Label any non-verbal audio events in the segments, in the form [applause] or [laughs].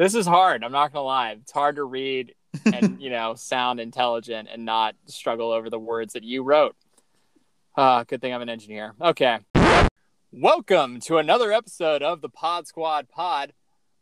This is hard. I'm not gonna lie. It's hard to read and [laughs] you know sound intelligent and not struggle over the words that you wrote. Uh, good thing I'm an engineer. Okay. Welcome to another episode of the Pod Squad Pod.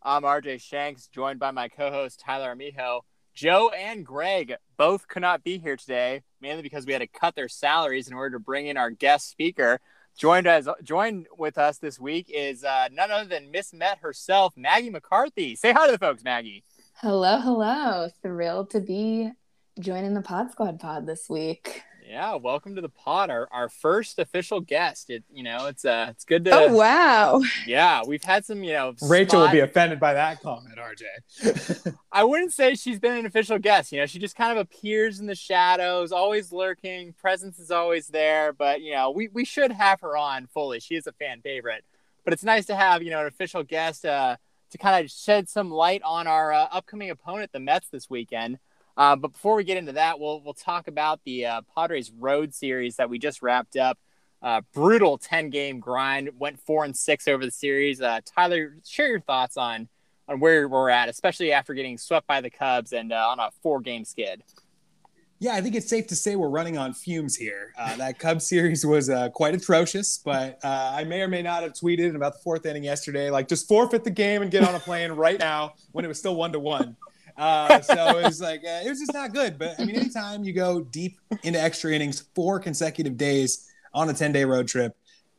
I'm RJ Shanks, joined by my co-host Tyler Amijo. Joe and Greg both could not be here today, mainly because we had to cut their salaries in order to bring in our guest speaker. Joined as joined with us this week is uh, none other than Miss Met herself, Maggie McCarthy. Say hi to the folks, Maggie. Hello, hello. Thrilled to be joining the Pod Squad pod this week. Yeah, welcome to the pod, our, our first official guest. It you know it's uh it's good to Oh wow. yeah we've had some you know Rachel spot- will be offended by that comment, RJ. [laughs] I wouldn't say she's been an official guest. You know, she just kind of appears in the shadows, always lurking. Presence is always there, but you know, we, we should have her on fully. She is a fan favorite, but it's nice to have you know an official guest uh, to kind of shed some light on our uh, upcoming opponent, the Mets, this weekend. Uh, but before we get into that, we'll we'll talk about the uh, Padres Road Series that we just wrapped up. Uh, brutal ten game grind. Went four and six over the series. Uh, Tyler, share your thoughts on on where we're at, especially after getting swept by the Cubs and uh, on a four game skid. yeah, I think it's safe to say we're running on fumes here. Uh, that Cubs series was quite atrocious, but I may or may not have tweeted about the fourth inning yesterday, like just forfeit the game and get on a plane right now when it was still one to one. Uh, so it was like uh, it was just not good. But I mean, anytime you go deep into extra innings, four consecutive days on a ten day road trip,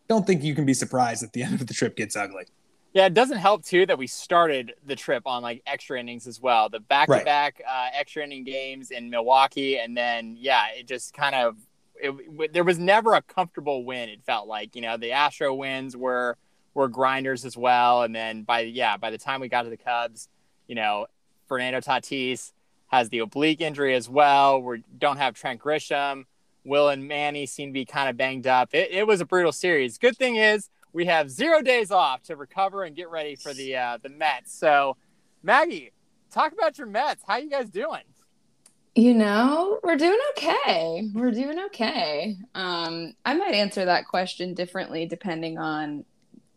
don't think you can be surprised at the end of the trip gets ugly. Yeah, it doesn't help too that we started the trip on like extra innings as well. The back to back extra inning games in Milwaukee, and then yeah, it just kind of it, there was never a comfortable win. It felt like you know the Astro wins were were grinders as well, and then by yeah by the time we got to the Cubs, you know Fernando Tatis has the oblique injury as well. We don't have Trent Grisham. Will and Manny seem to be kind of banged up. It, it was a brutal series. Good thing is we have zero days off to recover and get ready for the uh, the Mets. So, Maggie, talk about your Mets. How you guys doing? You know, we're doing okay. We're doing okay. Um, I might answer that question differently depending on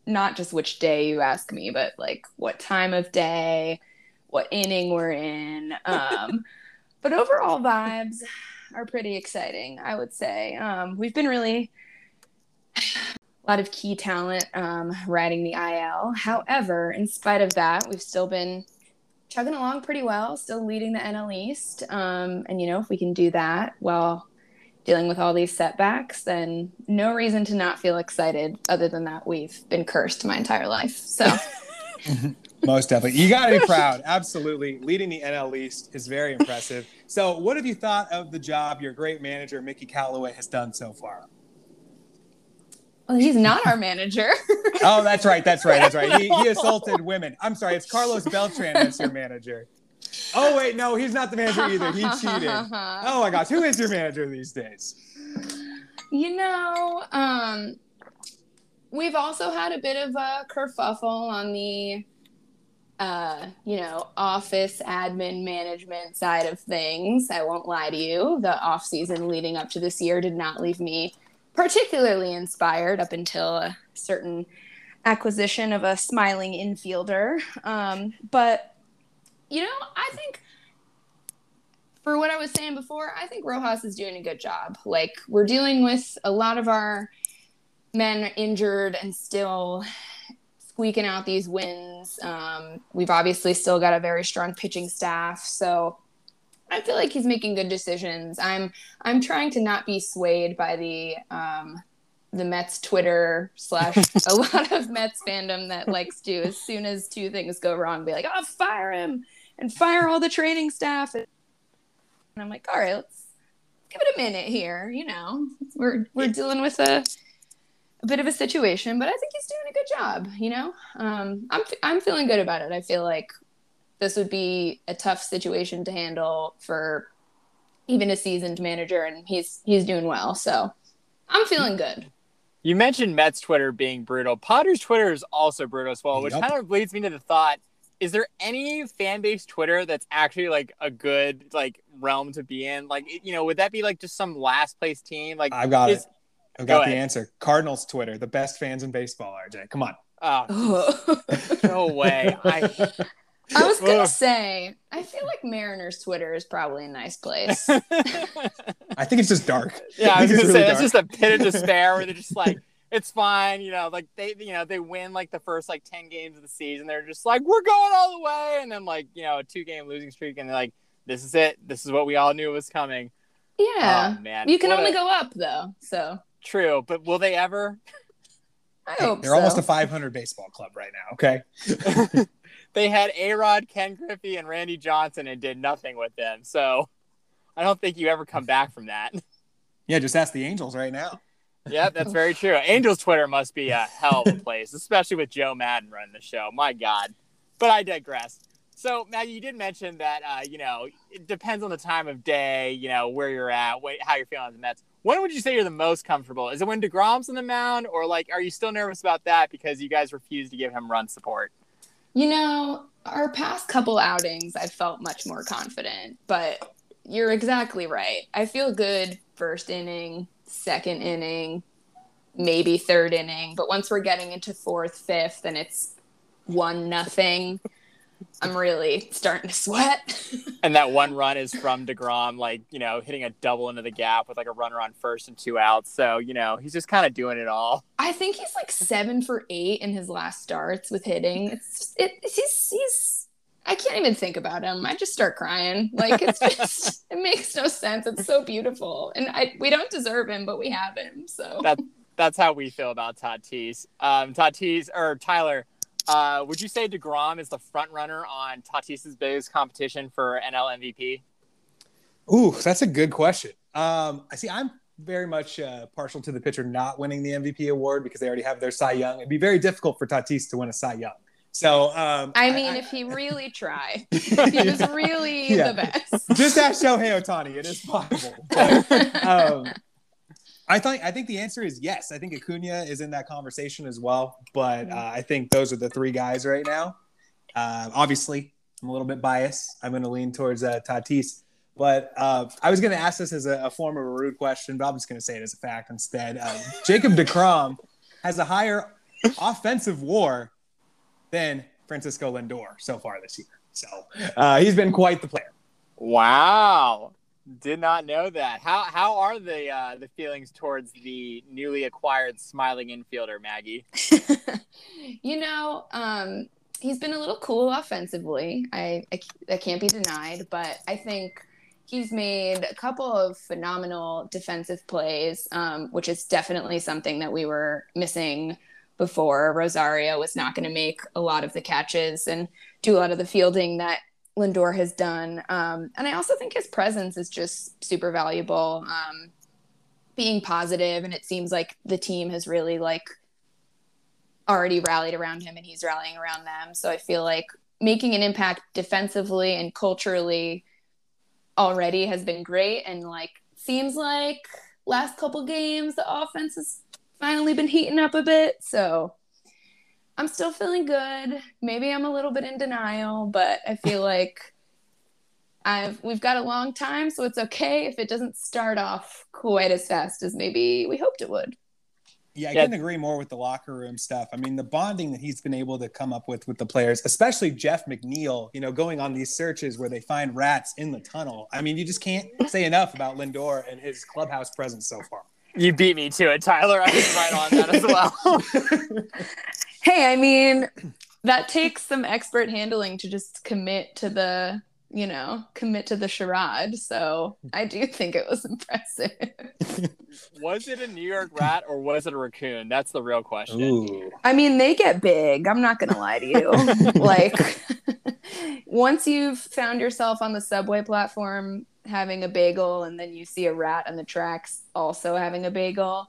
not just which day you ask me, but like what time of day, what inning we're in. Um, but overall vibes are pretty exciting, I would say. Um, we've been really a lot of key talent um, riding the IL. However, in spite of that, we've still been chugging along pretty well, still leading the NL East. Um, and, you know, if we can do that while dealing with all these setbacks, then no reason to not feel excited other than that we've been cursed my entire life. So. [laughs] [laughs] Most definitely. You got to be proud. Absolutely. Leading the NL East is very impressive. So, what have you thought of the job your great manager, Mickey Callaway, has done so far? Well, he's not our manager. [laughs] oh, that's right. That's right. That's right. He, he [laughs] assaulted women. I'm sorry. It's Carlos Beltran that's your manager. Oh, wait. No, he's not the manager either. He cheated. Oh, my gosh. Who is your manager these days? You know, um, we've also had a bit of a kerfuffle on the uh, you know, office admin management side of things. I won't lie to you. The off season leading up to this year did not leave me particularly inspired up until a certain acquisition of a smiling infielder. Um, but you know, I think for what I was saying before, I think Rojas is doing a good job. Like we're dealing with a lot of our men injured and still squeaking out these wins. Um, we've obviously still got a very strong pitching staff, so I feel like he's making good decisions. I'm I'm trying to not be swayed by the um, the Mets Twitter slash [laughs] a lot of Mets fandom that likes to as soon as two things go wrong, be like, "Oh, fire him!" and fire all the training staff. And I'm like, "All right, let's give it a minute here." You know, we're we're dealing with a a bit of a situation, but I think he's doing a good job. You know, um, I'm I'm feeling good about it. I feel like this would be a tough situation to handle for even a seasoned manager, and he's he's doing well. So I'm feeling good. You mentioned Mets Twitter being brutal. Padres Twitter is also brutal as well, which Yep. kind of leads me to the thought: Is there any fan base Twitter that's actually like a good like realm to be in? Like, you know, would that be like just some last place team? Like, I've got is- it. I've Go got the answer. Cardinals Twitter, the best fans in baseball, RJ. Come on. Oh, [laughs] no way! I I was gonna say, I feel like Mariners Twitter is probably a nice place. [laughs] I think it's just dark. Yeah, I was gonna it's say really it's just a pit of despair where they're just like, [laughs] it's fine, you know, like they, you know, they win like the first like ten games of the season. They're just like, we're going all the way, and then like you know, a two game losing streak, and they're like, this is it. This is what we all knew was coming. Yeah, Oh, man. you can What only a- go up though, so True, but will they ever? I Hey, hope they're so. almost a 500 baseball club right now. Okay. [laughs] [laughs] They had A Rod, Ken Griffey, and Randy Johnson, and did nothing with them. So I don't think you ever come back from that. Yeah, just ask the Angels right now. yeah, that's very [laughs] true. Angels Twitter must be a hell of a place, especially with Joe Maddon running the show. My God. But I digress. So, Maggie, you did mention that, uh, you know, it depends on the time of day, you know, where you're at, what, how you're feeling on the Mets. When would you say you're the most comfortable? Is it when DeGrom's on the mound, or like, are you still nervous about that because you guys refuse to give him run support? You know, our past couple outings, I felt much more confident, but you're exactly right. I feel good first inning, second inning, maybe third inning, but once we're getting into fourth, fifth, and it's one nothing, I'm really starting to sweat. [laughs] And that one run is from DeGrom, like, you know, hitting a double into the gap with like a runner on first and two outs. So, you know, he's just kind of doing it all. I think he's like seven for eight in his last starts with hitting. It's it, he's he's I can't even think about him. I just start crying. Like it's [laughs] just it makes no sense. It's so beautiful, and I we don't deserve him, but we have him. So That that's how we feel about Tatis. Um, Tatis or Tyler, uh, would you say Degrom is the front runner on Tatis's biggest competition for NL MVP? Ooh, that's a good question. Um, I see. I'm very much uh, partial to the pitcher not winning the MVP award because they already have their Cy Young. It'd be very difficult for Tatis to win a Cy Young. So, um, I mean, if he really tried, if [laughs] he was really Yeah. the best. just ask Shohei Ohtani. It is possible. But, [laughs] um, I think I think the answer is yes. I think Acuna is in that conversation as well. But uh, I think those are the three guys right now. Uh, obviously, I'm a little bit biased. I'm going to lean towards uh, Tatis. But uh, I was going to ask this as a, a form of a rude question, but I'm just going to say it as a fact instead. Um, Jacob DeGrom has a higher offensive WAR than Francisco Lindor so far this year. So uh, he's been quite the player. Wow, did not know that. How how are the uh, the feelings towards the newly acquired smiling infielder Maggie? [laughs] you know, um, he's been a little cool offensively. I, I that can't be denied, but I think he's made a couple of phenomenal defensive plays, um, which is definitely something that we were missing before. Rosario was not going to make a lot of the catches and do a lot of the fielding that Lindor has done. Um, and I also think his presence is just super valuable. Um, being positive, and it seems like the team has really like already rallied around him and he's rallying around them. So I feel like making an impact defensively and culturally already has been great. And like, seems like last couple games, the offense has finally been heating up a bit. So I'm still feeling good. Maybe I'm a little bit in denial, but I feel [laughs] like I've we've got a long time, so it's okay if it doesn't start off quite as fast as maybe we hoped it would. Yeah, I Yeah. couldn't agree more with the locker room stuff. I mean, the bonding that he's been able to come up with with the players, especially Jeff McNeil, you know, going on these searches where they find rats in the tunnel. I mean, you just can't say enough about Lindor and his clubhouse presence so far. You beat me to it, Tyler. I was right on that as well. [laughs] [laughs] Hey, I mean, that takes some expert handling to just commit to the, you know, commit to the charade. So I do think it was impressive. [laughs] was it a New York rat or was it a raccoon? That's the real question. Ooh. I mean, they get big. I'm not going to lie to you. [laughs] like, [laughs] once you've found yourself on the subway platform having a bagel and then you see a rat on the tracks also having a bagel,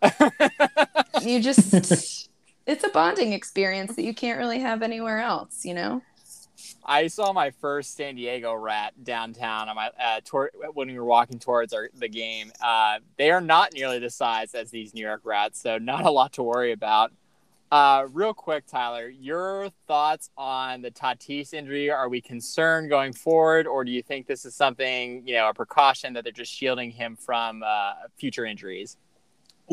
you just, it's a bonding experience that you can't really have anywhere else, you know? I saw my first San Diego rat downtown on my uh, when we were walking towards our, the game. Uh, they are not nearly the size as these New York rats, so not a lot to worry about. Uh, real quick, Tyler, your thoughts on the Tatis injury? Are we concerned going forward, or do you think this is something you know a precaution that they're just shielding him from uh, future injuries?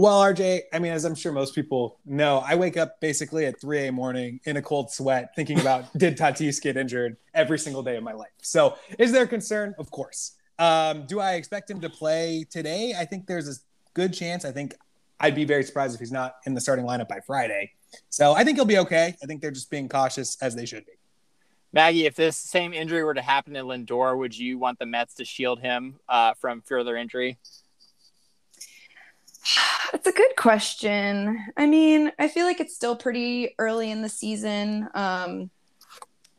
Well, RJ, I mean, as I'm sure most people know, I wake up basically at 3 a.m. morning in a cold sweat thinking [laughs] about did Tatis get injured every single day of my life. So, is there concern? Of course. Um, do I expect him to play today? I think there's a good chance. I think I'd be very surprised if he's not in the starting lineup by Friday. So, I think he'll be okay. I think they're just being cautious as they should be. Maggie, if this same injury were to happen to Lindor, would you want the Mets to shield him uh, from further injury? It's a good question. I mean, I feel like it's still pretty early in the season. Um,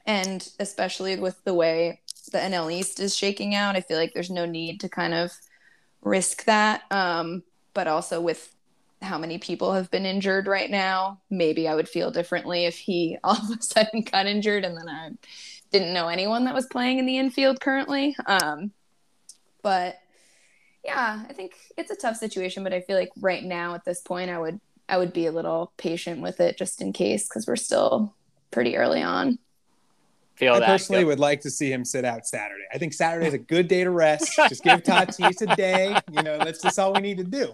and especially with the way the NL East is shaking out, I feel like there's no need to kind of risk that. Um, but also with how many people have been injured right now, maybe I would feel differently if he [laughs] all of a sudden got injured and then I didn't know anyone that was playing in the infield currently. Um, but yeah, I think it's a tough situation, but I feel like right now at this point, I would I would be a little patient with it just in case because we're still pretty early on. Feel I that, personally would like to see him sit out Saturday. I think Saturday is a good day to rest. [laughs] just give Tatis a day. You know, that's just all we need to do.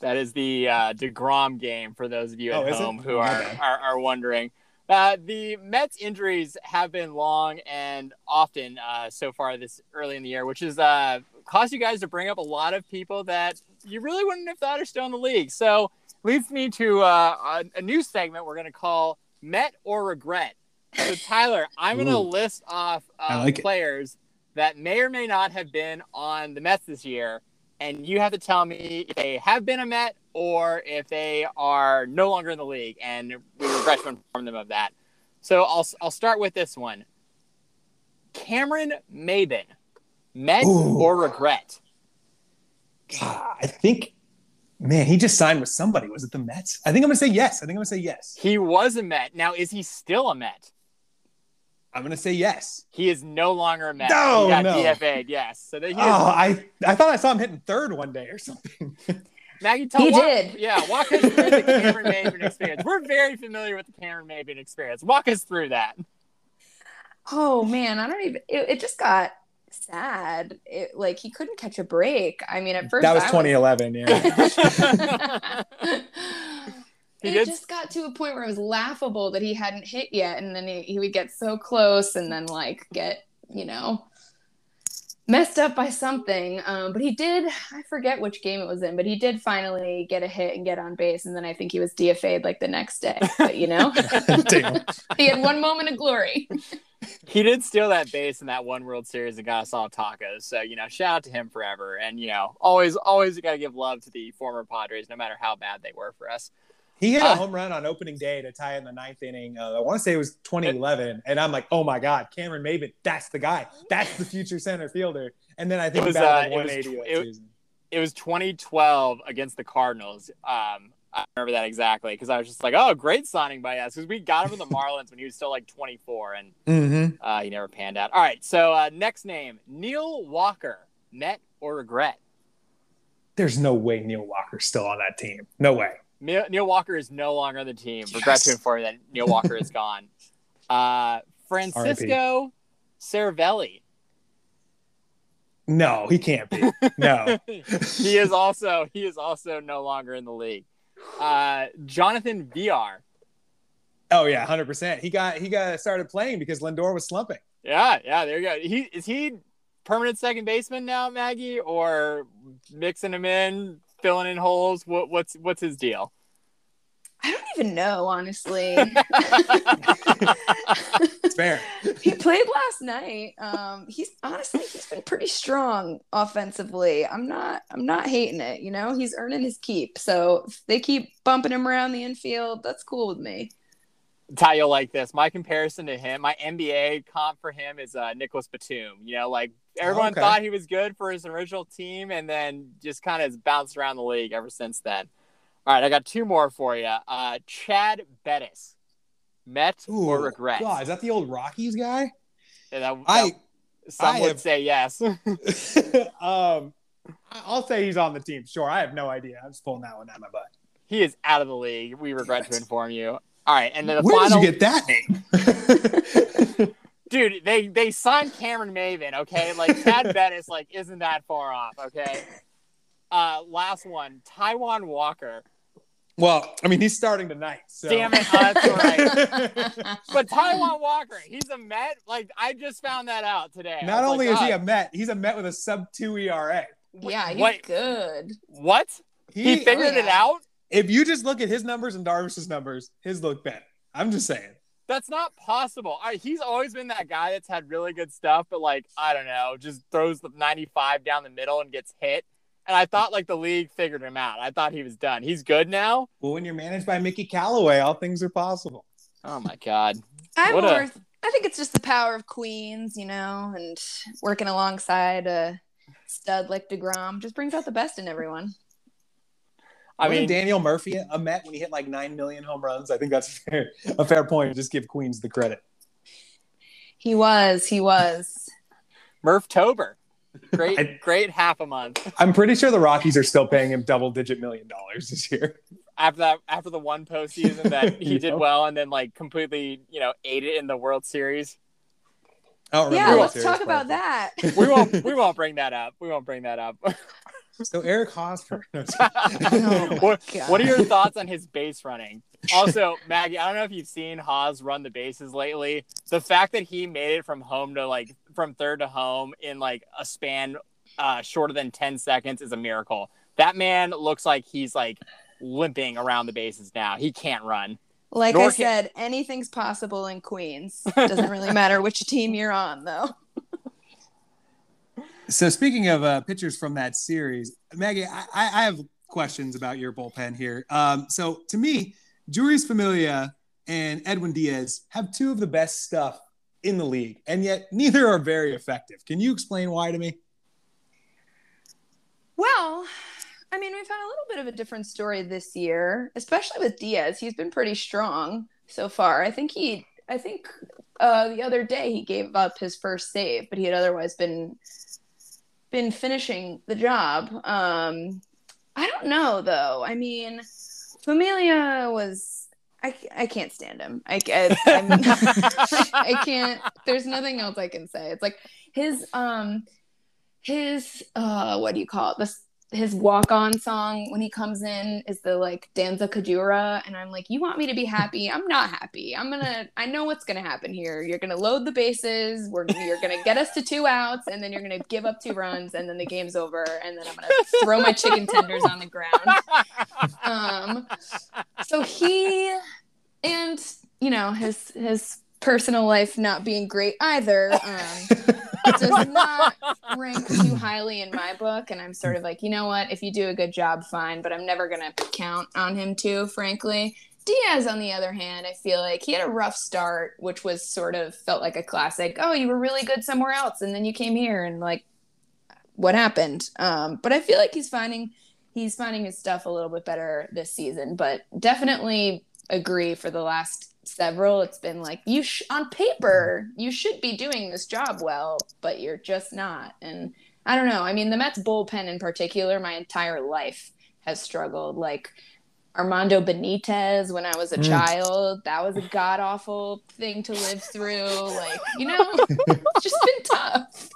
That is the uh, Degrom game for those of you at oh, home who are, are, are wondering. Uh, the Mets injuries have been long and often uh, so far this early in the year, which has uh, caused you guys to bring up a lot of people that you really wouldn't have thought are still in the league. So leads me to uh, a, a, new segment we're going to call Met or Regret. So [laughs] Tyler, I'm going to list off uh, like players it. that may or may not have been on the Mets this year, and you have to tell me if they have been a Met or if they are no longer in the league, and we regret to inform them of that. So I'll I'll start with this one. Cameron Maybin, Met Ooh. or regret? I think, man, he just signed with somebody. Was it the Mets? I think I'm gonna say yes. I think I'm gonna say yes. He was a Met. Now, is he still a Met? I'm gonna say yes. He is no longer a Met. No, he got no. DFA'd. Yes. So that he is- oh, I I thought I saw him hitting third one day or something. [laughs] Maggie, tell he walk, did. Yeah, walk us through the [laughs] Cameron Maybin experience. We're very familiar with the Cameron Maybin experience. Walk us through that. Oh man, I don't even. It, it just got sad. It, like he couldn't catch a break. I mean, at first that was 2011. Was... Yeah. [laughs] it did... just got to a point where it was laughable that he hadn't hit yet, and then he, he would get so close, and then like get you know messed up by something. Um, but he did, I forget which game it was in, but he did finally get a hit and get on base. And then I think he was DFA'd like the next day. But you know, [laughs] [laughs] he had one moment of glory. [laughs] he did steal that base in that one World Series and got us all tacos. So, you know, shout out to him forever. And, you know, always, always you got to give love to the former Padres, no matter how bad they were for us. He hit a uh, home run on opening day to tie in the ninth inning. Uh, I want to say it was 2011, and I'm like, oh my god, Cameron Maybin, that's the guy. That's the future center fielder. And then I think it was, uh, 180 it, was, it, it was 2012 against the Cardinals. Um, I remember that exactly because I was just like, oh, great signing by us because we got him from the [laughs] Marlins when he was still like 24, and mm-hmm. uh, he never panned out. All right, so uh, next name, Neil Walker, Met or regret? There's no way Neil Walker's still on that team. No way. Neil Walker is no longer on the team. Yes. Regret to inform you that Neil Walker is [laughs] gone. Uh, Francisco Cervelli. No, he can't be. No, [laughs] he is also he is also no longer in the league. Uh, Jonathan Villar. Oh yeah, hundred percent. He got he got started playing because Lindor was slumping. Yeah, yeah. There you go. He is he permanent second baseman now, Maggie, or mixing him in, filling in holes? What, what's what's his deal? I don't even know, honestly. [laughs] it's fair. [laughs] he played last night. Um, he's honestly he's been pretty strong offensively. I'm not I'm not hating it. You know, he's earning his keep. So if they keep bumping him around the infield, that's cool with me. Ty, you'll like this. My comparison to him, my NBA comp for him is uh, Nicolas Batum. You know, like everyone okay. thought he was good for his original team, and then just kind of bounced around the league ever since then. All right, I got two more for you. Uh, Chad Bettis, Met Ooh, or regret? God, is that the old Rockies guy? Yeah, that, I some I would have, say yes. [laughs] [laughs] um, I'll say he's on the team. Sure, I have no idea. I'm just pulling that one out of my butt. He is out of the league. We regret to inform you. All right, and then the Where final. did you get that name? [laughs] Dude, they they signed Cameron Maybin. Okay, like Chad [laughs] Bettis, like isn't that far off? Okay. Uh, last one, Taijuan Walker. Well, I mean, he's starting tonight. So. Damn it, uh, that's right. [laughs] but Taijuan Walker, he's a Met. Like I just found that out today. Not only like, is oh, he a Met, he's a Met with a sub two ERA. yeah, he's What? good. what? He, He, figured it yeah. out. If you just look at his numbers and Darvish's numbers, his look better. I'm just saying. That's not possible. I, he's always been that guy that's had really good stuff, but like I don't know, just throws the 95 down the middle and gets hit. And I thought like the league figured him out. I thought he was done. He's good now. Well, when you're managed by Mickey Callaway, all things are possible. Oh my god. I'm What a- more. I think it's just the power of Queens, you know, and working alongside a stud like Degrom just brings out the best in everyone. I Wasn't mean, Daniel Murphy a Met when he hit like nine million home runs. I think that's a fair, a fair point. Just give Queens the credit. He was. He was. Murph Tober. Great, I- great half a month I'm pretty sure the Rockies are still paying him double digit million dollars this year. after that. After the one postseason that [laughs] he did Yep. well, and then like completely, you know, ate it in the World Series. I don't Yeah, what let's series talk part about that. We won't. we won't bring that up. We won't bring that up. [laughs] it. So Eric Hosmer. [laughs] No. [laughs] Oh [laughs] what, what are your thoughts on his base running? Also, Maggie, I don't know if you've seen Haas run the bases lately. The fact that he made it from home to like from third to home in like a span uh, shorter than 10 seconds is a miracle. That man looks like he's like limping around the bases now. He can't run. Like Nor I can- said, anything's possible in Queens. Doesn't really matter which team you're on, though. So speaking of uh, pitchers from that series, Maggie, I, I have questions about your bullpen here. Um, so to me, Jeurys Familia and Edwin Diaz have two of the best stuff in the league, and yet neither are very effective. Can you explain why to me? Well, I mean, we've had a little bit of a different story this year, especially with Diaz. He's been pretty strong so far. I think he, I think uh, the other day he gave up his first save, but he had otherwise been been finishing the job. Um, I don't know though. I mean, Familia was. I, I can't stand him. I, I, [laughs] I can't. There's nothing else I can say. It's like his um his uh what do you call it? This his walk on song when he comes in is the like Danza Kuduro, and I'm like, you want me to be happy? I'm not happy. I'm gonna. I know what's gonna happen here. You're gonna load the bases. We're you're gonna get us to two outs, and then you're gonna give up two runs, and then the game's over, and then I'm gonna throw my chicken tenders on the ground. Um, so he and you know his his personal life not being great either um, does [laughs] not rank too highly in my book and i'm sort of like you know what? If you do a good job fine but i'm never gonna count on him too frankly. Diaz on the other hand i feel like he had a rough start which was sort of felt like a classic oh you were really good somewhere else and then you came here and like what happened? Um, but i feel like he's finding he's finding his stuff a little bit better this season but definitely agree for the last several. It's been like you sh- on paper you should be doing this job well but you're just not. And i don't know. I mean the mets bullpen in particular my entire life has struggled. Like armando benitez when i was a Mm. child that was a god awful thing to live through. Like you know [laughs] it's just been tough.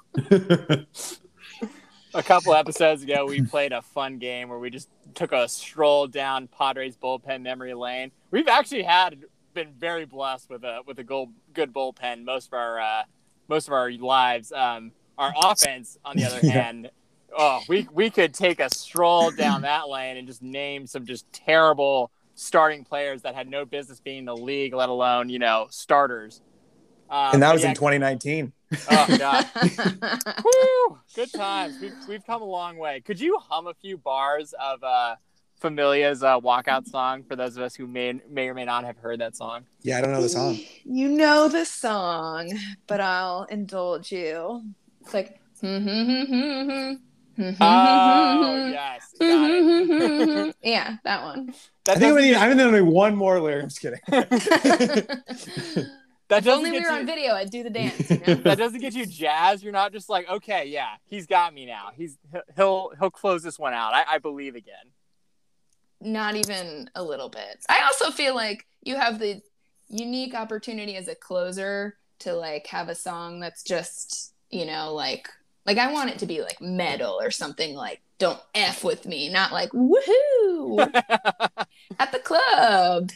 A couple episodes ago, we played a fun game where we just took a stroll down Padres bullpen memory lane. We've actually had been very blessed with a with a goal, good bullpen most of our uh, most of our lives. Um, our offense, on the other [laughs] Yeah. hand, oh, we we could take a stroll down that lane and just name some just terrible starting players that had no business being in the league, let alone you know starters. Um, and that was yeah, in 2019. Oh [laughs] god. [laughs] Woo! Good times. We've, we've come a long way. Could you hum a few bars of uh, Familia's uh, walkout song for those of us who may may or may not have heard that song? Yeah, I don't know the song. [laughs] You know the song, but I'll indulge you. It's like. Oh yes, it. yeah, that one. That I think we need, I'm gonna need one more lyric. I'm just kidding. [laughs] that if doesn't only we get were you, on video, I'd do the dance. You [laughs] know? that doesn't get you jazz. You're not just like, okay, yeah, he's got me now. He's he'll he'll close this one out. I, I believe again. Not even a little bit. I also feel like you have the unique opportunity as a closer to like have a song that's just, you know, like like I want it to be like metal or something like don't f with me, not like woohoo [laughs] at the club.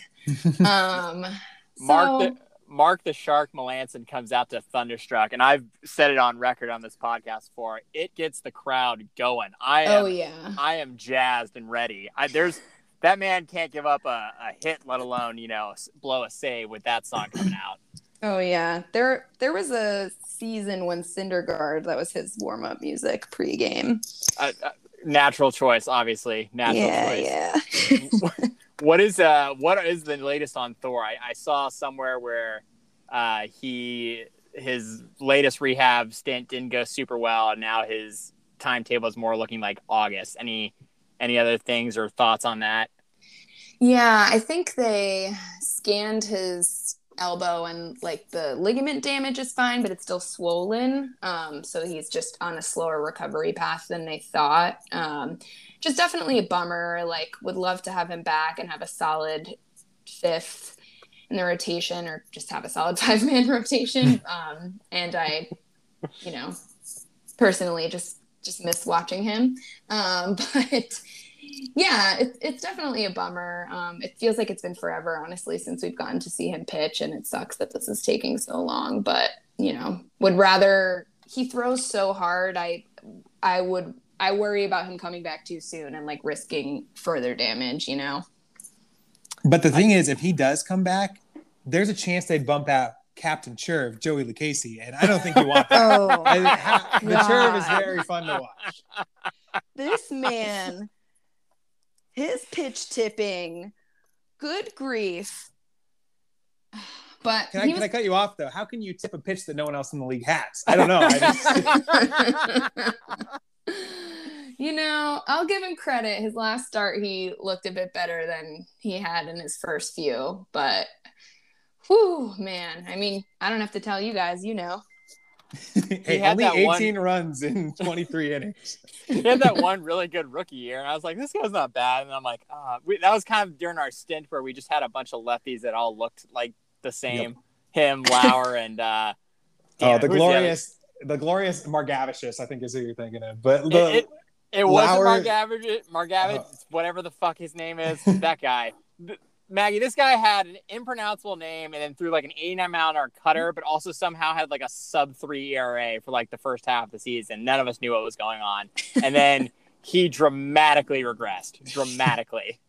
Um, [laughs] Mark so, the Mark the Shark Melancon comes out to Thunderstruck, and I've said it on record on this podcast before. It gets the crowd going. I am, oh yeah, I am jazzed and ready. I, there's that man can't give up a, a hit, let alone you know blow a save with that song coming out. oh yeah. There there was a season when Syndergaard that was his warm up music pregame. Uh, uh, natural choice, obviously. Natural yeah, choice. yeah. [laughs] what is uh what is the latest on Thor? I, I saw somewhere where uh he his latest rehab stint didn't go super well, and now his timetable is more looking like August. Any any other things or thoughts on that? Yeah, I think they scanned his elbow and like the ligament damage is fine, but it's still swollen. Um, so he's just on a slower recovery path than they thought. Um, just definitely a bummer. Like, would love to have him back and have a solid fifth in the rotation or just have a solid [laughs] five man rotation. [laughs] Um, and I, you know, personally just just miss watching him. Um, [laughs] but yeah, it, it's definitely a bummer. Um, it feels like it's been forever, honestly, since we've gotten to see him pitch, and it sucks that this is taking so long. But you know, would rather he throws so hard. I I would I worry about him coming back too soon and like risking further damage. You know. But the thing is, if he does come back, there's a chance they'd bump out Captain Churve, Joey Lucchesi, and I don't think you want that. Oh, I, the Churve is very fun to watch. this man, his pitch tipping, good grief. But Can I, he can I cut you off though? How can you tip a pitch that no one else in the league has? I don't know. I just, [laughs] you know, I'll give him credit. His last start, he looked a bit better than he had in his first few. But, whew, man. I mean, I don't have to tell you guys, you know. [laughs] hey, had only 18 one- runs in [laughs] 23 innings. he had that [laughs] one really good rookie year, and I was like, this guy's not bad. And I'm like, uh, we, that was kind of during our stint where we just had a bunch of lefties that all looked like the same. Him, Lauer, and uh, Oh, damn, the glorious, the glorious Margevicius, I think is who you're thinking of. But the, It, it, it wasn't Lauer- Margavage, Margavage, Oh. whatever the fuck his name is. that guy. Maggie, this guy had an impronounceable name and then threw like an 89 mile an hour cutter, but also somehow had like a sub three ERA for like the first half of the season. None of us knew what was going on. And then [laughs] he dramatically regressed. Dramatically. [laughs]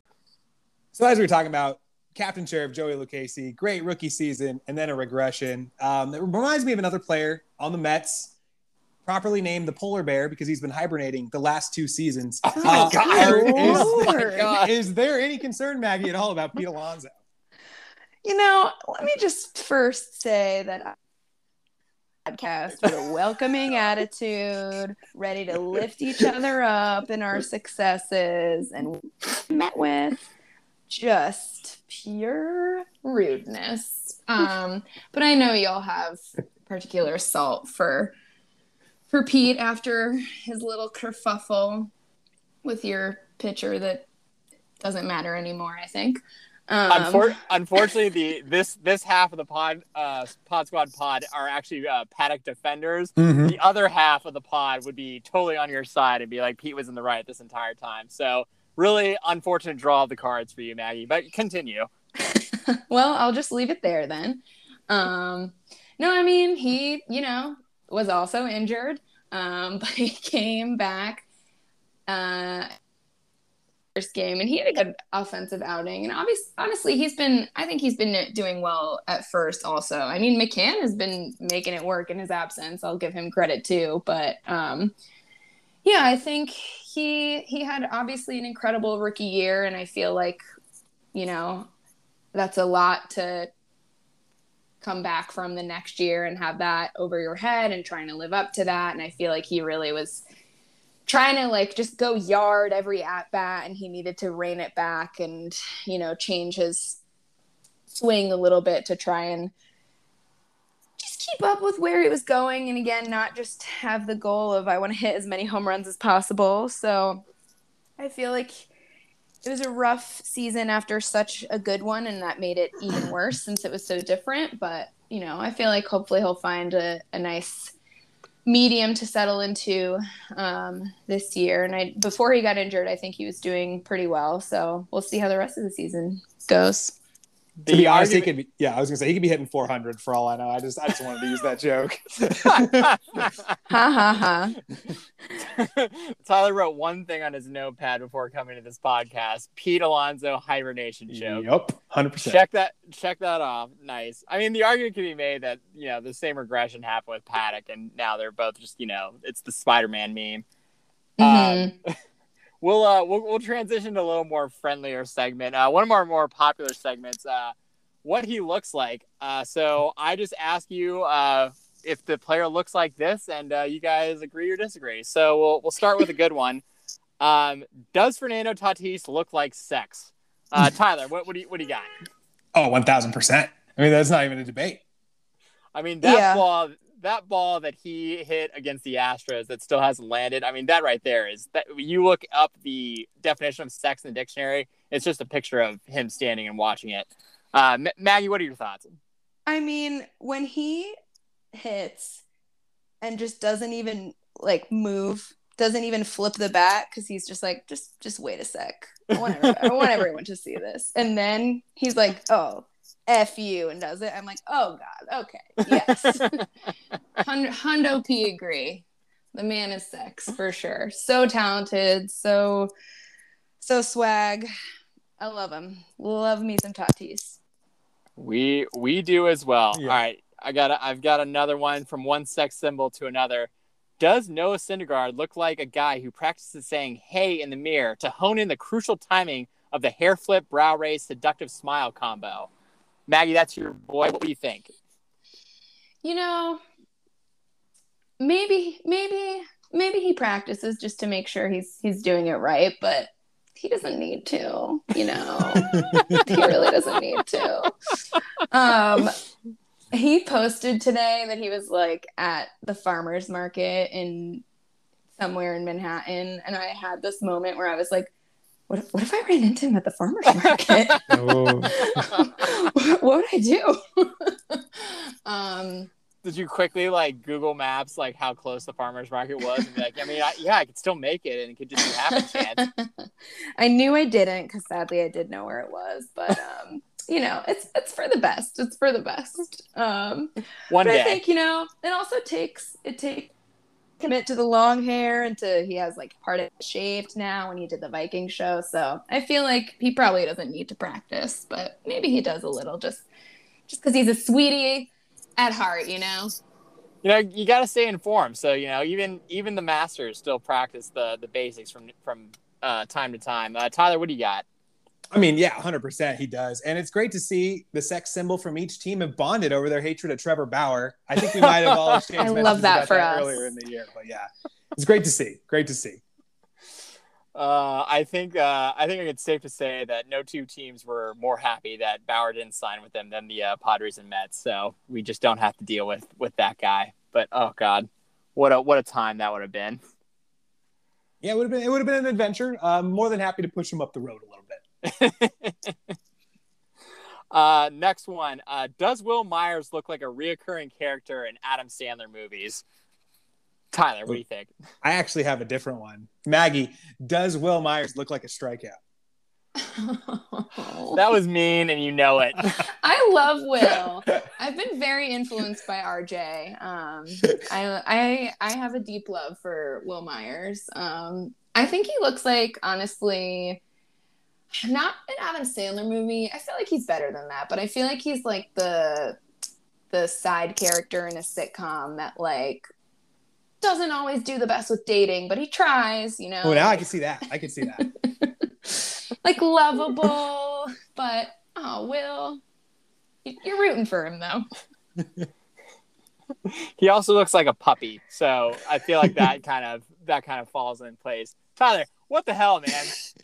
So as we were talking about, Captain Sheriff Joey Lucchesi, great rookie season, and then a regression. Um, it reminds me of another player on the Mets, properly named the Polar Bear because he's been hibernating the last two seasons. Oh my Uh, God. are- Oh my is, God. is there any concern, Maggie, at all about Pete Alonso? You know, let me just first say that I podcast with a welcoming attitude, ready to lift each other up in our successes, and met with just pure rudeness. Um, but I know y'all have particular salt for for Pete after his little kerfuffle with your pitcher that doesn't matter anymore. I think. Um, Unfor- unfortunately, the this this half of the pod uh, pod squad pod are actually uh, Paddack defenders. The other half of the pod would be totally on your side and be like Pete was in the right this entire time. So really unfortunate draw of the cards for you, Maggie. But continue. [laughs] well, I'll just leave it there then. Um, no, I mean, he, you know, was also injured, um, [laughs] but he came back uh, first game and he had a good offensive outing. And obviously, honestly, he's been, I think he's been doing well at first also. I mean, McCann has been making it work in his absence. I'll give him credit too. But um, yeah, I think he he had obviously an incredible rookie year, and I feel like, you know, that's a lot to come back from the next year and have that over your head and trying to live up to that. And I feel like he really was trying to like just go yard every at bat and he needed to rein it back and, you know, change his swing a little bit to try and just keep up with where he was going. And again, not just have the goal of I want to hit as many home runs as possible. So I feel like it was a rough season after such a good one, and that made it even worse since it was so different. But you know, I feel like hopefully he'll find a, a nice medium to settle into um, this year. And I before he got injured, I think he was doing pretty well. So we'll see how the rest of the season goes. To be honest, he could be. Yeah, I was gonna say he could be hitting 400 for all I know. I just, I just wanted to use that joke. [laughs] ha ha ha. [laughs] Tyler wrote one thing on his notepad before coming to this podcast: Pete Alonso hibernation joke. Yep, hundred percent. Check that. Check that off. Nice. I mean, the argument can be made that you know the same regression happened with Paddack, and now they're both just you know it's the Spider-Man meme. Mm-hmm. Um, [laughs] we'll uh we'll, we'll transition to a little more friendlier segment. Uh, one of our more popular segments. Uh, what he looks like. Uh, so I just ask you uh, if the player looks like this, and uh, you guys agree or disagree. So we'll we'll start with a good one. [laughs] Um, does Fernando Tatis look like sex? Uh, [laughs] Tyler, what what do you what do you got? Oh, one thousand percent. I mean, that's not even a debate. I mean that yeah. ball that ball that he hit against the Astros that still hasn't landed. I mean, that right there is that you look up the definition of sex in the dictionary, it's just a picture of him standing and watching it. Uh, M- Maggie, what are your thoughts? I mean, when he hits and just doesn't even like move, doesn't even flip the bat because he's just like, just just wait a sec. I want, I want everyone to see this. And then he's like, oh, F you and does it. I'm like, oh God, okay, yes. [laughs] Hundo P agree. The man is sex for sure. So talented, so so swag. I love him. Love me some Tatis. We we do as well. Yeah. All right, I got a, I've got another one from one sex symbol to another. Does Noah Syndergaard look like a guy who practices saying "Hey" in the mirror to hone in the crucial timing of the hair flip, brow raise, seductive smile combo? Maggie, that's your boy. What do you think? You know, maybe, maybe, maybe he practices just to make sure he's he's doing it right, but he doesn't need to. You know, [laughs] he really doesn't need to. Um, he posted today that he was like at the farmers market in somewhere in Manhattan, and I had this moment where I was like what if, what if I ran into him at the farmer's [laughs] market? [laughs] oh. what, what, would I do? [laughs] um, Did you quickly like Google Maps like how close the farmer's market was and be like, I mean, I, yeah, I could still make it and it could just be half a chance. I knew I didn't because sadly I did know where it was, but um, you know, it's it's for the best. It's for the best. Um, One but day. I think you know it also takes it takes commit to the long hair and to he has like part of it shaved now when he did the Viking show. So I feel like he probably doesn't need to practice, but maybe he does a little just just because he's a sweetie at heart, you know. You know, you got to stay informed. So you know, even even the masters still practice the the basics from from uh, time to time. Uh, Tyler, what do you got? I mean, yeah, 100% he does. And it's great to see the sex symbol from each team have bonded over their hatred of Trevor Bauer. I think we might have all [laughs] exchanged I love that for that us. earlier in the year. But yeah, it's great to see. Great to see. Uh, I think uh, I think it's safe to say that no two teams were more happy that Bauer didn't sign with them than the uh, Padres and Mets. So we just don't have to deal with with that guy. But oh god, what a what a time that would have been. Yeah, it would have been it would have been an adventure. I'm more than happy to push him up the road a little bit. [laughs] uh, next one. Uh, does Wil Myers look like a reoccurring character in Adam Sandler movies? Tyler, what do you think? I actually have a different one. Maggie, does Wil Myers look like a strikeout? [laughs] that was mean, and you know it. [laughs] I love Will. I've been very influenced by RJ. Um, I, I I have a deep love for Wil Myers. Um, I think he looks like honestly not an Adam Sandler movie. I feel like he's better than that, but I feel like he's like the the side character in a sitcom that like doesn't always do the best with dating, but he tries, you know. Oh, now I can see that. I can see that. [laughs] like lovable, but oh, Will, you're rooting for him though. [laughs] he also looks like a puppy, so I feel like that kind of that kind of falls in place. Tyler, what the hell, man?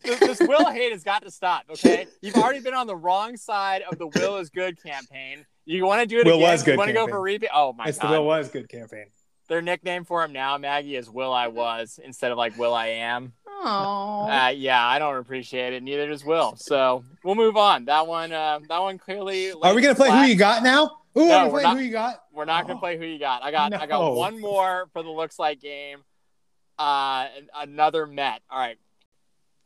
this, this Will [laughs] hate has got to stop. Okay, you've already been on the wrong side of the Will is good campaign. You want to do it Will again? Was good you want to go for repeat? Oh my god. it's god! the Will was good campaign. Their nickname for him now, Maggie, is Will I Was instead of like Will I Am. Oh. Uh, yeah, I don't appreciate it. Neither does Will. So we'll move on. That one, uh, that one clearly. Are we gonna play Who You Got now? Ooh, No, no, we're not- who you got? We're not gonna Oh. play who you got. I got I got one more for the looks like game. Uh, another Met. All right.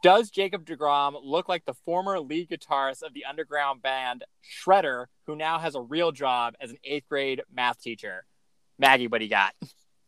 Does Jacob Degrom look like the former lead guitarist of the underground band Shredder, who now has a real job as an eighth grade math teacher? Maggie, what do you got?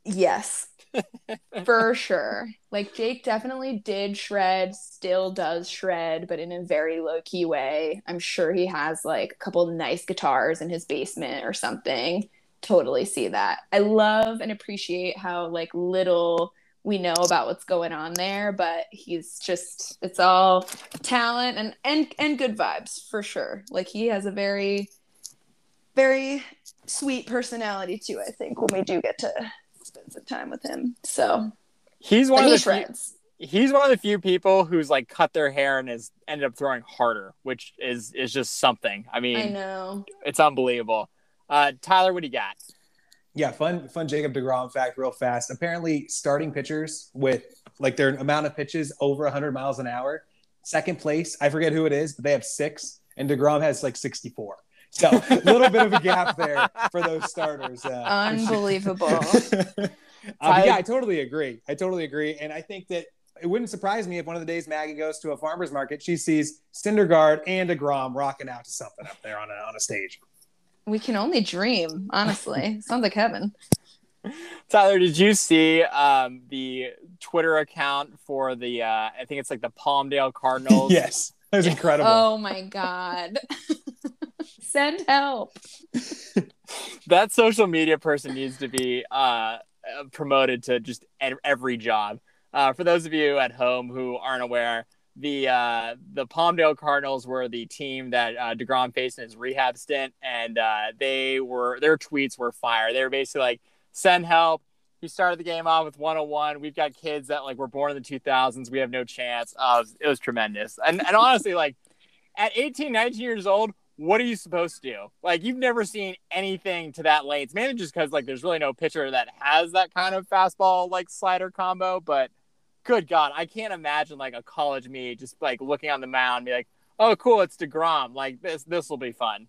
Yes, [laughs] for sure. Like Jake definitely did shred, still does shred, but in a very low key way. I'm sure he has like a couple nice guitars in his basement or something. Totally see that. I love and appreciate how like little we know about what's going on there, but he's just it's all talent and and and good vibes for sure. Like he has a very very sweet personality too, I think, when we do get to spend some time with him. So He's one but of he the few, he's one of the few people who's like cut their hair and has ended up throwing harder, which is is just something. I mean, I know. it's unbelievable. Uh, Tyler, what do you got? Yeah, fun, fun Jacob Degrom fact, real fast. Apparently, starting pitchers with like their amount of pitches over 100 miles an hour, second place. I forget who it is, but they have six, and Degrom has like 64. So a little bit of a gap there for those starters. Uh, Unbelievable. [laughs] uh, but yeah, I totally agree. I totally agree, and I think that it wouldn't surprise me if one of the days Maggie goes to a farmer's market, she sees Syndergaard and Degrom rocking out to something up there on a on a stage. We can only dream, honestly. [laughs] Sounds like heaven. Tyler, did you see um, the Twitter account for the? Uh, I think it's like the Palmdale Cardinals. [laughs] yes, that was incredible. Oh my god. [laughs] Send help. that social media person needs to be uh, uh, promoted to just every job. Uh, for those of you at home who aren't aware, the uh, the Palmdale Cardinals were the team that uh, Degrom faced in his rehab stint, and uh, they were their tweets were fire. They were basically like, "Send help." He started the game off with 101. We've got kids that like were born in the 2000s. We have no chance. Uh, it, was, tremendous. And and honestly, like at 18, 19 years old, what are you supposed to do? Like you've never seen anything to that late. It's mainly just because like there's really no pitcher that has that kind of fastball like slider combo. But good God, I can't imagine like a college me just like looking on the mound and be like, oh cool, it's Degrom. Like this this will be fun.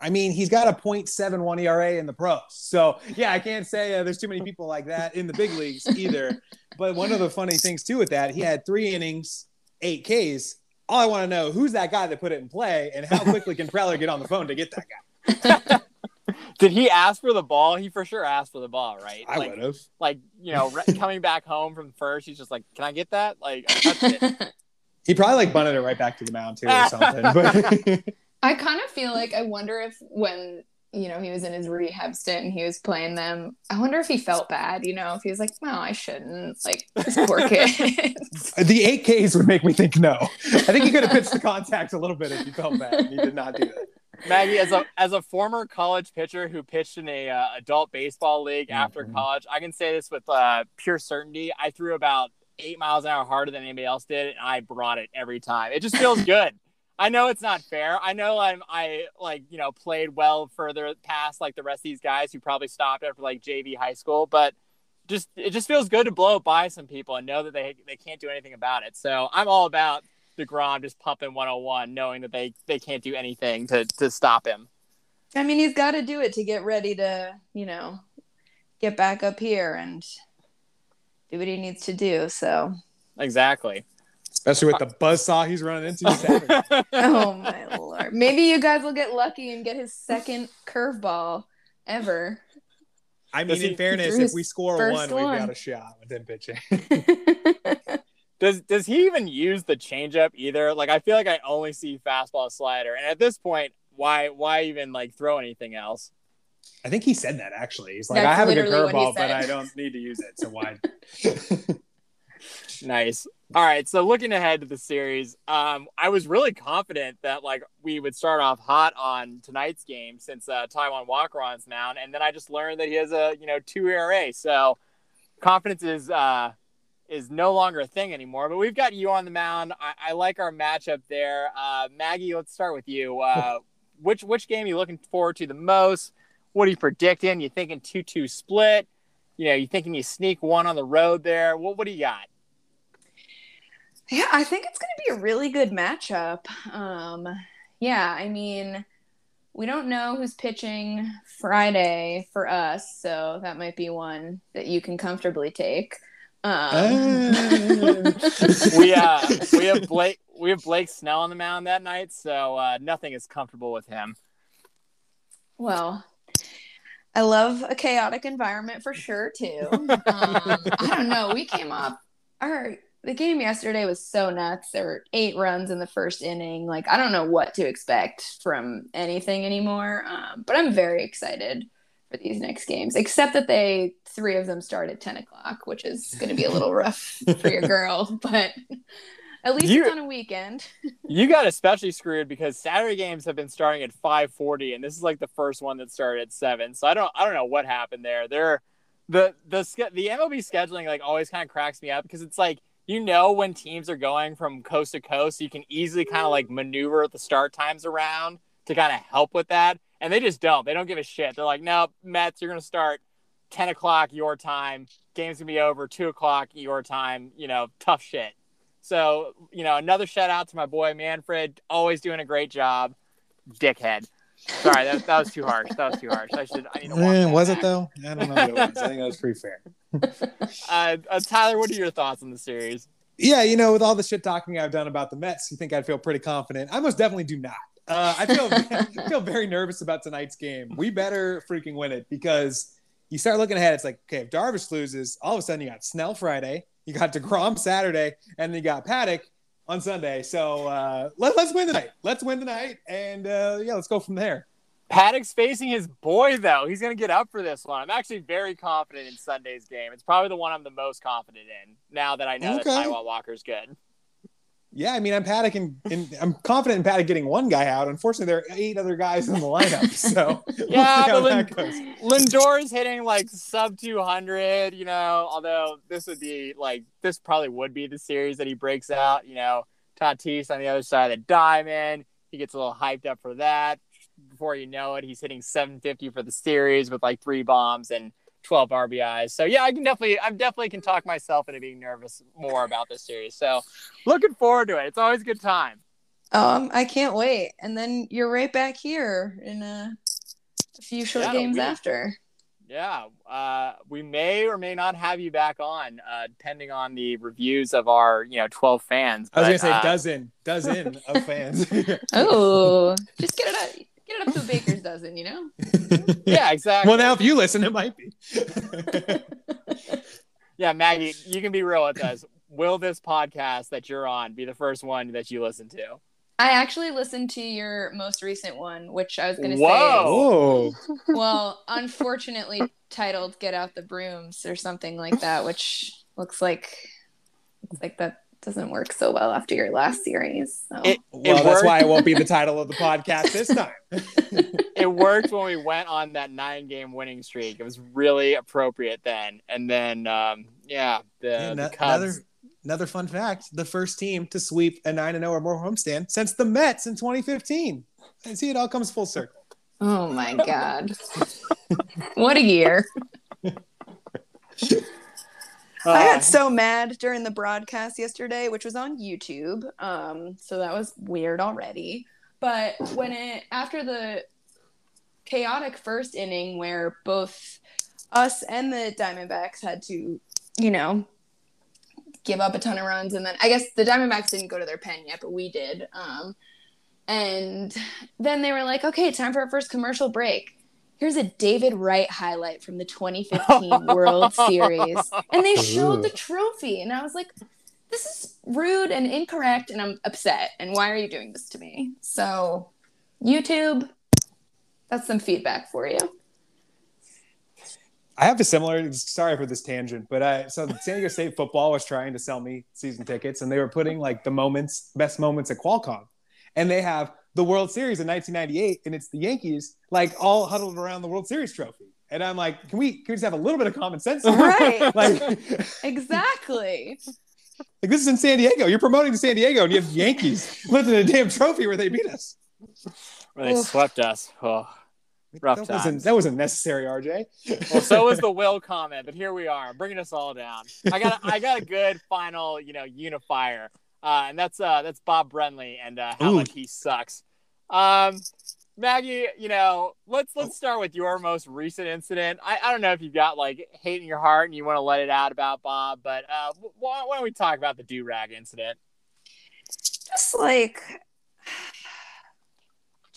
I mean, he's got a .71 ERA in the pros. So, yeah, I can't say uh, there's too many people like that in the big leagues either. but one of the funny things, too, with that, he had three innings, eight Ks. All I want to know, who's that guy that put it in play and how quickly can Preller get on the phone to get that guy? [laughs] Did he ask for the ball? He for sure asked for the ball, right? I like, would have. like you know, re- [laughs] coming back home from first, he's just like, "Can I get that?" Like, it. [laughs] He probably like bunted it right back to the mound, too, or something. But [laughs] I kind of feel like I wonder if when you know he was in his rehab stint and he was playing them, I wonder if he felt bad. You know, if he was like, "No, I shouldn't." Like this poor kid. the eight Ks would make me think no. I think he could have pitched the contact a little bit if he felt bad. He did not do that. Maggie, as a as a former college pitcher who pitched in a uh, adult baseball league after Mhm. college, I can say this with uh, pure certainty. I threw about eight miles an hour harder than anybody else did, and I brought it every time. It just feels [laughs] good. I know it's not fair. I know I'm I like you know played well further past like the rest of these guys who probably stopped after like JV high school, but just it just feels good to blow it by some people and know that they they can't do anything about it. So I'm all about Degrom just pumping 101, knowing that they they can't do anything to to stop him. I mean, he's got to do it to get ready to, you know, get back up here and do what he needs to do. So, Exactly. Especially with the buzzsaw he's running into [laughs] oh my lord, maybe you guys will get lucky and get his second curveball ever. I mean, in fairness, if we score a first one, we've got a shot with him pitching. [laughs] [laughs] Does does he even use the changeup either? Like I feel like I only see fastball slider, and at this point, why why even like throw anything else? I think he said that actually. He's like, That's I have a good literally what he curveball, but. I don't need to use it. So why? [laughs] Nice. All right, so looking ahead to the series, um, I was really confident that like we would start off hot on tonight's game since uh, Taijuan Walker on his mound, and then I just learned that he has a you know two ERA, so confidence is uh, is no longer a thing anymore. But we've got you on the mound. I, I like our matchup there. Uh, Maggie, let's start with you. Uh, [laughs] which which game are you looking forward to the most? What are you predicting? You thinking two two split? You know, you thinking you sneak one on the road there? What what do you got? Yeah, I think it's going to be a really good matchup. Um, yeah, I mean, we don't know who's pitching Friday for us, so that might be one that you can comfortably take. Um, Uh, [laughs] we uh [laughs] we have Blake we have Blake Snell on the mound that night, so uh, nothing is comfortable with him. well, I love a chaotic environment for sure too. Um, I don't know. We came up our the game yesterday was so nuts. There were eight runs in the first inning. Like I don't know what to expect from anything anymore. Um, but I'm very excited for these next games. Except that they three of them start at ten o'clock, which is going to be a little rough for your [laughs] girl. But at least You- it's on a weekend. [laughs] You got especially screwed because Saturday games have been starting at 5:40, and this is like the first one that started at seven. So I don't I don't know what happened there. There, the the the MLB scheduling like always kind of cracks me up because it's like you know when teams are going from coast to coast, you can easily kind of like maneuver the start times around to kind of help with that, and they just don't. They don't give a shit. They're like, no, Mets, you're gonna start 10 o'clock your time. Game's gonna be over two o'clock your time. You know, tough shit. So, you know, another shout out to my boy Manfred, always doing a great job. Dickhead. Sorry, that, that was too harsh. That was too harsh. I should. I need to walk that was it though? I don't [laughs] know. It was. I think that was pretty fair. [laughs] Uh, uh, Tyler, what are your thoughts on the series? Yeah, you know, with all the shit talking I've done about the Mets, you think I'd feel pretty confident. I most definitely do not. Uh, I feel [laughs] I feel very nervous about tonight's game. We better freaking win it because you start looking ahead. It's like, okay, if Darvish loses, all of a sudden you got Snell Friday, you got Degrom Saturday, and then you got Paddack on Sunday. So uh, let, let's win tonight. Let's win tonight, and uh, yeah, let's go from there. Paddack's facing his boy, though. He's going to get up for this one. I'm actually very confident in Sunday's game. It's probably the one I'm the most confident in now that I know Okay. that Taijuan Walker's good. Yeah, I mean, I'm Paddack and, and I'm confident in Paddack getting one guy out. Unfortunately, there are eight other guys in the lineup, [laughs] so we'll Yeah, see how but that goes. Lindor is hitting like sub 200, you know, although this would be like, this probably would be the series that he breaks out, you know, Tatis on the other side of the diamond. He gets a little hyped up for that. Before you know it, he's hitting 750 for the series with like three bombs and 12 RBIs. So yeah, I can definitely, I definitely can talk myself into being nervous more about this series. So looking forward to it. It's always a good time. Um, I can't wait. And then you're right back here in a, a few short Yeah, games we- after. Yeah, uh, we may or may not have you back on, uh, depending on the reviews of our, you know, twelve fans. I was gonna say uh, dozen, dozen of [laughs] fans. [laughs] Oh, just get it up, get it up to a baker's dozen, you know. [laughs] yeah, exactly. well, now if you listen, it might be. [laughs] yeah, Maggie, you can be real with us. Will this podcast that you're on be the first one that you listen to? I actually listened to your most recent one, which I was going to say. Whoa. oh, well, unfortunately titled "Get Out the Brooms" or something like that, which looks like looks like that doesn't work so well after your last series. So. It, well, it that's why it won't be the title of the podcast this time. [laughs] it worked when we went on that nine game winning streak. It was really appropriate then. And then, um, yeah, the, Yeah, the Cubs. another another fun fact: the first team to sweep a nine and zero or more homestand since the Mets in 2015. And see, it all comes full circle. oh my god, what a year! [laughs] I Uh, got so mad during the broadcast yesterday, which was on YouTube. Um, so that was weird already. But when it after the chaotic first inning where both us and the Diamondbacks had to, you know, give up a ton of runs and then I guess the Diamondbacks didn't go to their pen yet, but we did. Um, and then they were like, "Okay, time for our first commercial break." Here's a David Wright highlight from the 2015 [laughs] World Series. And they showed Ooh. the trophy. And I was like, this is rude and incorrect. And I'm upset. And why are you doing this to me? So, YouTube, that's some feedback for you. I have a similar. Sorry for this tangent, but I so San Diego State football was trying to sell me season tickets, and they were putting like the moments, best moments at Qualcomm, and they have the World Series in 1998, and it's the Yankees like all huddled around the World Series trophy, and I'm like, can we can we just have a little bit of common sense? here? Right. [laughs] like, [laughs] exactly. like this is in San Diego. You're promoting to San Diego, and you have the Yankees [laughs] lifting a damn trophy where they beat us. Where they Oof. swept us. Oh. Rough that wasn't that wasn't necessary, RJ. Well, so was the will comment, but here we are, bringing us all down. I got, a, I got a good final, you know, unifier, uh, and that's uh, that's Bob Brenly and uh, how Ooh. much he sucks. Um, Maggie, you know, let's let's start with your most recent incident. I, I don't know if you've got like hate in your heart and you want to let it out about Bob, but uh, why, why don't we talk about the do rag incident? Just like,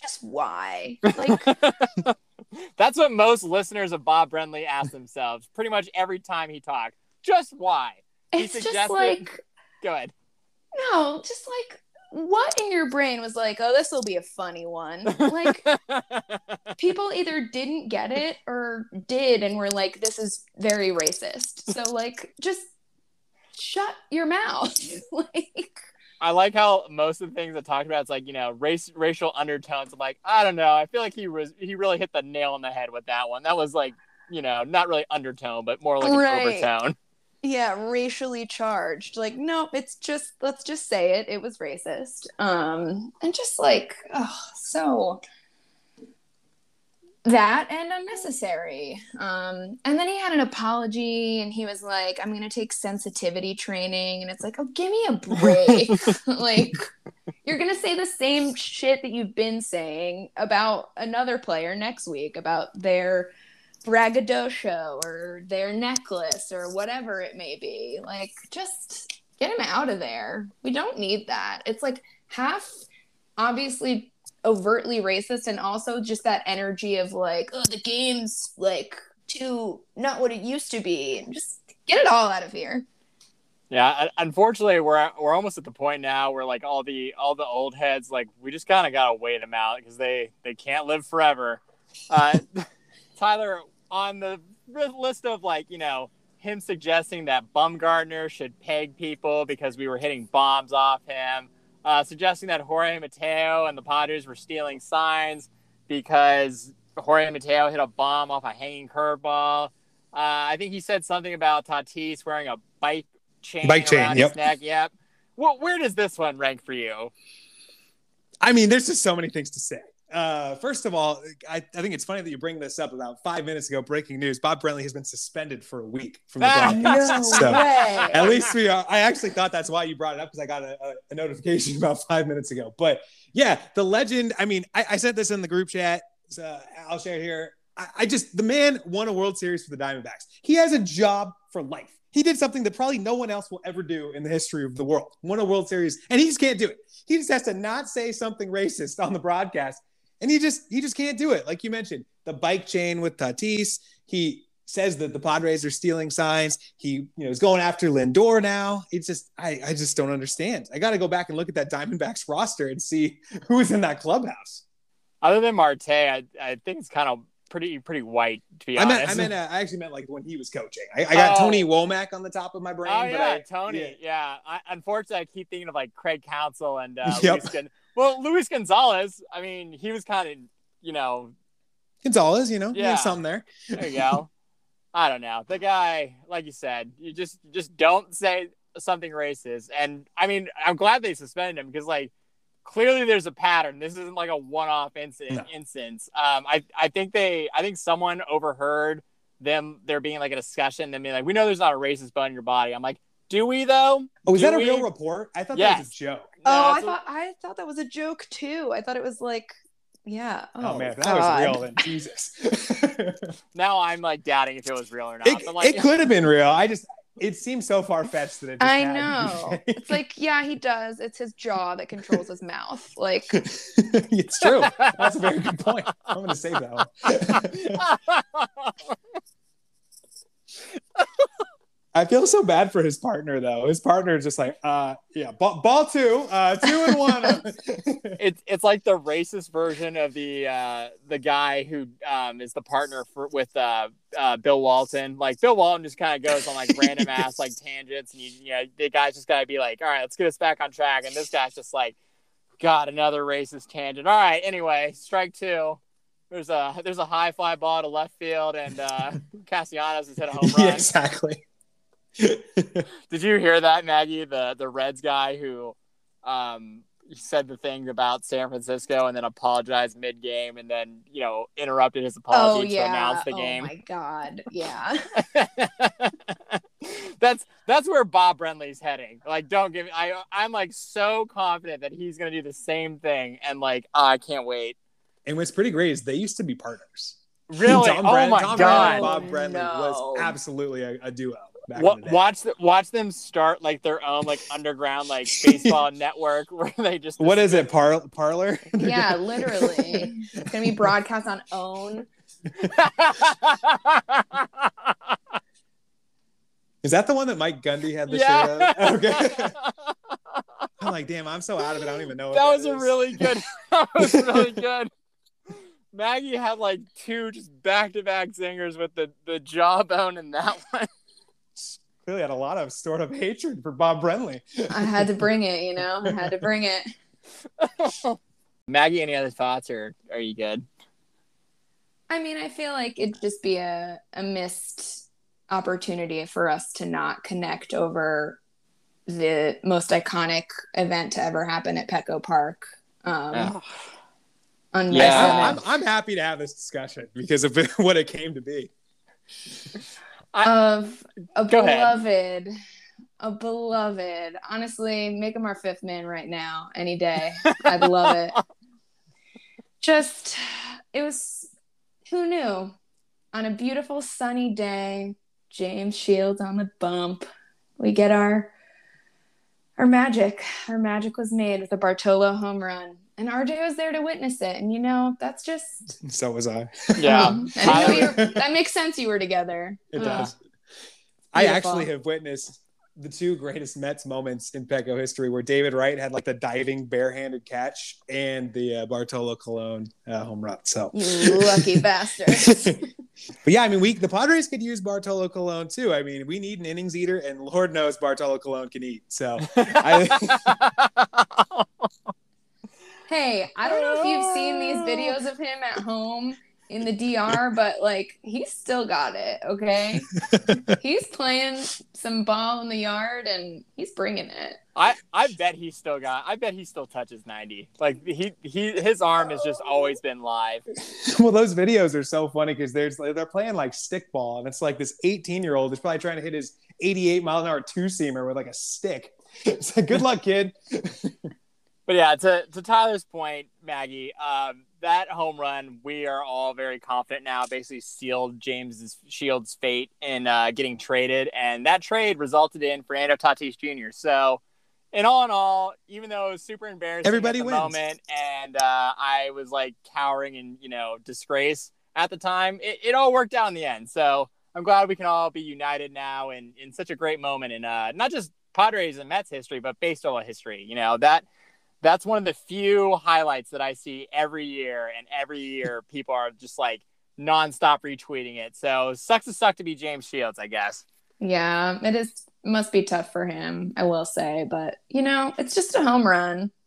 just why? Like, [laughs] that's what most listeners of Bob Brenly ask themselves pretty much every time he talks. Just why? He it's suggested... just like. Go ahead. No, just like what in your brain was like, oh, this will be a funny one? Like, [laughs] people either didn't get it or did and were like, this is very racist. So, like, just shut your mouth. [laughs] like, I like how most of the things I talked about, it's like, you know, race, racial undertones. I'm like, I don't know. I feel like he was, he really hit the nail on the head with that one. That was like, you know, not really undertone, but more like right. an overtone yeah racially charged. Like nope it's just let's just say it it was racist. Um and just like oh so that and unnecessary. Um and then he had an apology and he was like i'm gonna take sensitivity training. And it's like oh give me a break. [laughs] [laughs] Like you're gonna say the same shit that you've been saying about another player next week about their braggadocio or their necklace or whatever it may be. Like, just get him out of there. We don't need that. It's like half obviously overtly racist and also just that energy of like, oh, the game's like too not what it used to be. Just get it all out of here. Yeah, unfortunately, we're we're almost at the point now where like all the all the old heads, like we just kind of gotta wait them out because they they can't live forever. Uh, [laughs] Tyler, on the list of like you know him suggesting that Bumgarner should peg people because we were hitting bombs off him, uh, suggesting that Jorge Mateo and the Padres were stealing signs because Jorge Mateo hit a bomb off a hanging curveball. Uh, I think he said something about Tatis wearing a bike chain bike chain, yep. his neck. Yep. Well, where does this one rank for you? I mean, there's just so many things to say. Uh, first of all, I, I, think it's funny that you bring this up about five minutes ago. Breaking news: Bob Brenly has been suspended for a week from the broadcast. No [laughs] so way. at least we are. I actually thought that's why you brought it up because I got a, a, a, notification [laughs] about five minutes ago. But yeah, the legend. I mean, I, I said this in the group chat. So I'll share it here. I, I just the man won a World Series for the Diamondbacks. He has a job for life. He did something that probably no one else will ever do in the history of the world. Won a World Series, and he just can't do it. He just has to not say something racist on the broadcast and he just he just can't do it. Like you mentioned, the bike chain with Tatis. He says that the Padres are stealing signs. He you know is going after Lindor now. It's just I I just don't understand. I got to go back and look at that Diamondbacks roster and see [laughs] who's in that clubhouse. Other than Marte, I I think it's kind of pretty pretty white to be I honest. Meant, I meant uh, I actually meant like when he was coaching. I, I got oh. Tony Womack on the top of my brain. Oh yeah, I, Tony. Yeah, yeah. I, unfortunately, I keep thinking of like Craig Counsell and uh, [laughs] yep. Luis well, Luis Gonzalez. I mean, he was kind of you know Gonzalez. You know, yeah, something there. There you go. I don't know. The guy, like you said, you just just don't say something racist. And I mean, I'm glad they suspended him because like clearly there's a pattern. This isn't like a one-off incident. No. Instance. Um, I I think they I think someone overheard them there being like a discussion. Them being like, we know there's not a racist bone in your body. I'm like, do we though? Oh, is Do that a real report? I thought yes. that was a joke. No, oh, I thought I thought that was a joke too. I thought it was like, yeah. Oh, oh man, that God. was real. Then Jesus. [laughs] now I'm like doubting if it was real or not. It, like, it could have been real. I just it seems so far fetched that it. I know. it's like, yeah, he does. It's his jaw that controls his mouth. Like, [laughs] it's true. That's a very good [laughs] point. I'm going to say that one. I feel so bad for his partner though. His partner is just like, uh, yeah, ball, ball two, uh, two and one. [laughs] it's it's like the racist version of the uh, the guy who um, is the partner for with uh, uh, Bill Walton. Like Bill Walton just kind of goes on like random [laughs] ass like tangents, and you, you know the guy's just gotta be like, all right, let's get us back on track. And this guy's just like, God, another racist tangent. All right, anyway, strike two. There's a there's a high fly ball to left field, and uh, [laughs] Castellanos has hit a home run. Yeah, exactly. Did you hear that, Maggie? The the Reds guy who um, said the thing about San Francisco and then apologized mid game and then you know interrupted his apology oh, yeah. to announce the oh, game. Oh my god, yeah. [laughs] that's that's where Bob Brenly's heading. Like, don't give me. I I'm like so confident that he's gonna do the same thing, and like I can't wait. And what's pretty great is they used to be partners. Really? Tom oh Bren- my Tom god! and Bob Brenly No. was absolutely a, a duo. Back in the day. watch the, watch them start like their own like underground like [laughs] baseball network [laughs] where they just What is it? Par- Parler? [laughs] Yeah, literally. It's gonna be broadcast on OWN. Is that the one that Mike Gundy had the yeah. shirt on? Okay. I'm like, damn, I'm so out of it. I don't even know. What that was a is. really good. That was really good. Maggie had like two just back to back zingers with the the jawbone in that one. Clearly had a lot of stored up hatred for Bob Brenly. I had to bring it, you know. I had to bring it. [laughs] Maggie, any other thoughts, or are you good? I mean, I feel like it'd just be a, a missed opportunity for us to not connect over the most iconic event to ever happen at Petco Park. Um, Yeah. on Yeah. I'm, I'm happy to have this discussion because of [laughs] what it came to be. Of a Go ahead. beloved, a beloved. Honestly, make him our fifth man right now, any day. I'd love it. [laughs] Just, it was, who knew? On a beautiful sunny day, James Shields on the bump. We get our our magic. Our magic was made with a Bartolo home run. And RJ was there to witness it. And you know, that's just [laughs] So was I. Yeah. um, I know Tyler- [laughs] you're- that makes sense you were together. It does. I actually have witnessed the two greatest Mets moments in Petco history, where David Wright had like the diving barehanded catch and the uh, Bartolo Colon uh, home run. So, You lucky [laughs] bastard. but yeah, I mean, we the Padres could use Bartolo Colon too. I mean, we need an innings eater, and Lord knows Bartolo Colon can eat. So, I, Hey, I don't know if you've seen these videos of him at home in the DR, [laughs] but like he's still got it, okay? [laughs] he's playing some ball in the yard and he's bringing it. I I bet he still got. I bet he still touches ninety. Like he he his arm has just always been live. [laughs] well, those videos are so funny because there's they're playing like stickball, and it's like this 18 year old is probably trying to hit his 88 mile an hour two seamer with like a stick. It's like, good luck, kid. But yeah, to to Tyler's point, Maggie, um, that home run, we are all very confident now. Basically, sealed James's Shields' fate in uh, getting traded, and that trade resulted in Fernando Tatis Jr. So, in all in all, even though it was super embarrassing Everybody at the wins. moment, and uh, I was like cowering in you know disgrace at the time, it, it all worked out in the end. So I'm glad we can all be united now in in such a great moment in uh, not just Padres and Mets history, but baseball history. You know that that's one of the few highlights that I see every year, and every year [laughs] people are just like nonstop retweeting it. So sucks to suck to be James Shields, I guess. Yeah, it is must be tough for him, I will say, but you know, it's just a home run. [laughs]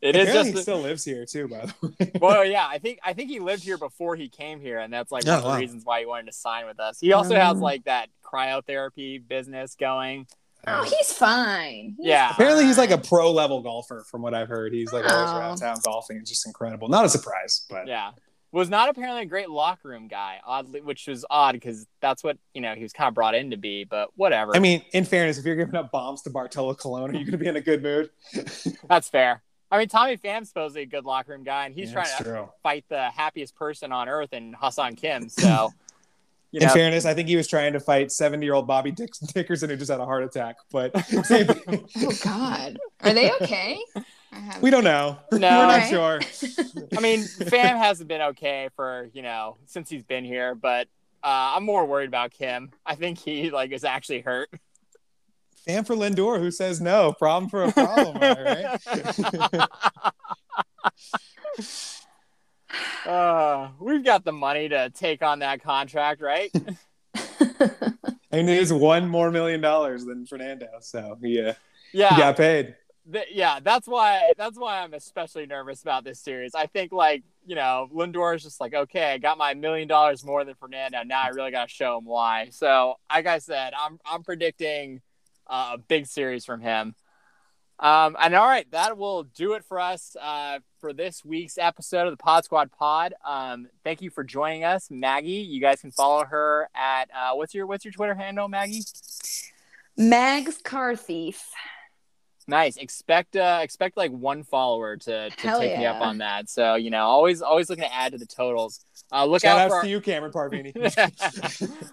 It is just he still lives here too, by the way. [laughs] well, yeah. I think I think he lived here before he came here, and that's like oh, one Oh, of the wow. reasons why he wanted to sign with us. He also has Oh. like that cryotherapy business going. Oh, he's fine. He's Yeah. Apparently, he's like a pro level golfer, from what I've heard. He's like oh. always around town golfing. It's just incredible. Not a surprise, but Yeah. Was not apparently a great locker room guy, oddly, which was odd because that's what you know he was kind of brought in to be. But whatever. I mean, in fairness, if you're giving up bombs to Bartolo Colon, are you going to be in a good mood? [laughs] that's fair. I mean, Tommy Pham's supposedly a good locker room guy, and he's Yeah, trying to true. fight the happiest person on earth and Ha-Seong Kim. So, [laughs] you In know, fairness, I think he was trying to fight 70 year old Bobby Dick- Dickerson who just had a heart attack. But. [laughs] [laughs] Oh God, are they okay? We don't know. [laughs] No. We're not Right. sure. I mean, Pham hasn't been okay for you know since he's been here, but uh, I'm more worried about Kim. I think he like is actually hurt. Pham for Lindor, who says no? Problem for a problem, all right? Uh, we've got the money to take on that contract, right? [laughs] [laughs] And it is one more million dollars than Fernando, so yeah, Yeah, he got paid. th- yeah. That's why. That's why I'm especially nervous about this series. I think like you know Lindor is just like, okay, I got my million dollars more than Fernando. Now I really got to show him why. So, like I said, I'm I'm predicting uh, a big series from him. Um, and all right, that will do it for us uh, for this week's episode of the Pod Squad Pod. Um, thank you for joining us, Maggie. You guys can follow her at uh, what's your what's your Twitter handle, Maggie? Mag's car thief. Nice. Expect uh expect like one follower to, to Hell take me up on that. So you know, always always looking to add to the totals. Uh, look Shout out outs for our, to you, Cameron Parvini.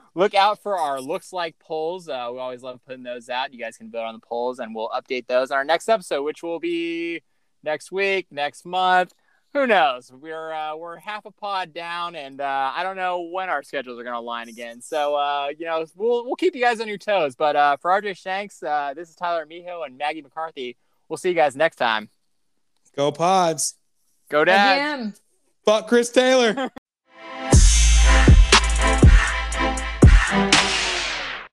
[laughs] look out for our looks like polls. Uh, we always love putting those out. You guys can vote on the polls, and we'll update those on our next episode, which will be next week, next month. Who knows? We're uh, we're half a pod down, and uh, I don't know when our schedules are going to align again. So uh, you know, we'll we'll keep you guys on your toes. But uh, for RJ Shanks, uh, this is Tyler Miho and Maggie McCarthy. We'll see you guys next time. Go pods. Go Dad. Again. Fuck Chris Taylor. [laughs]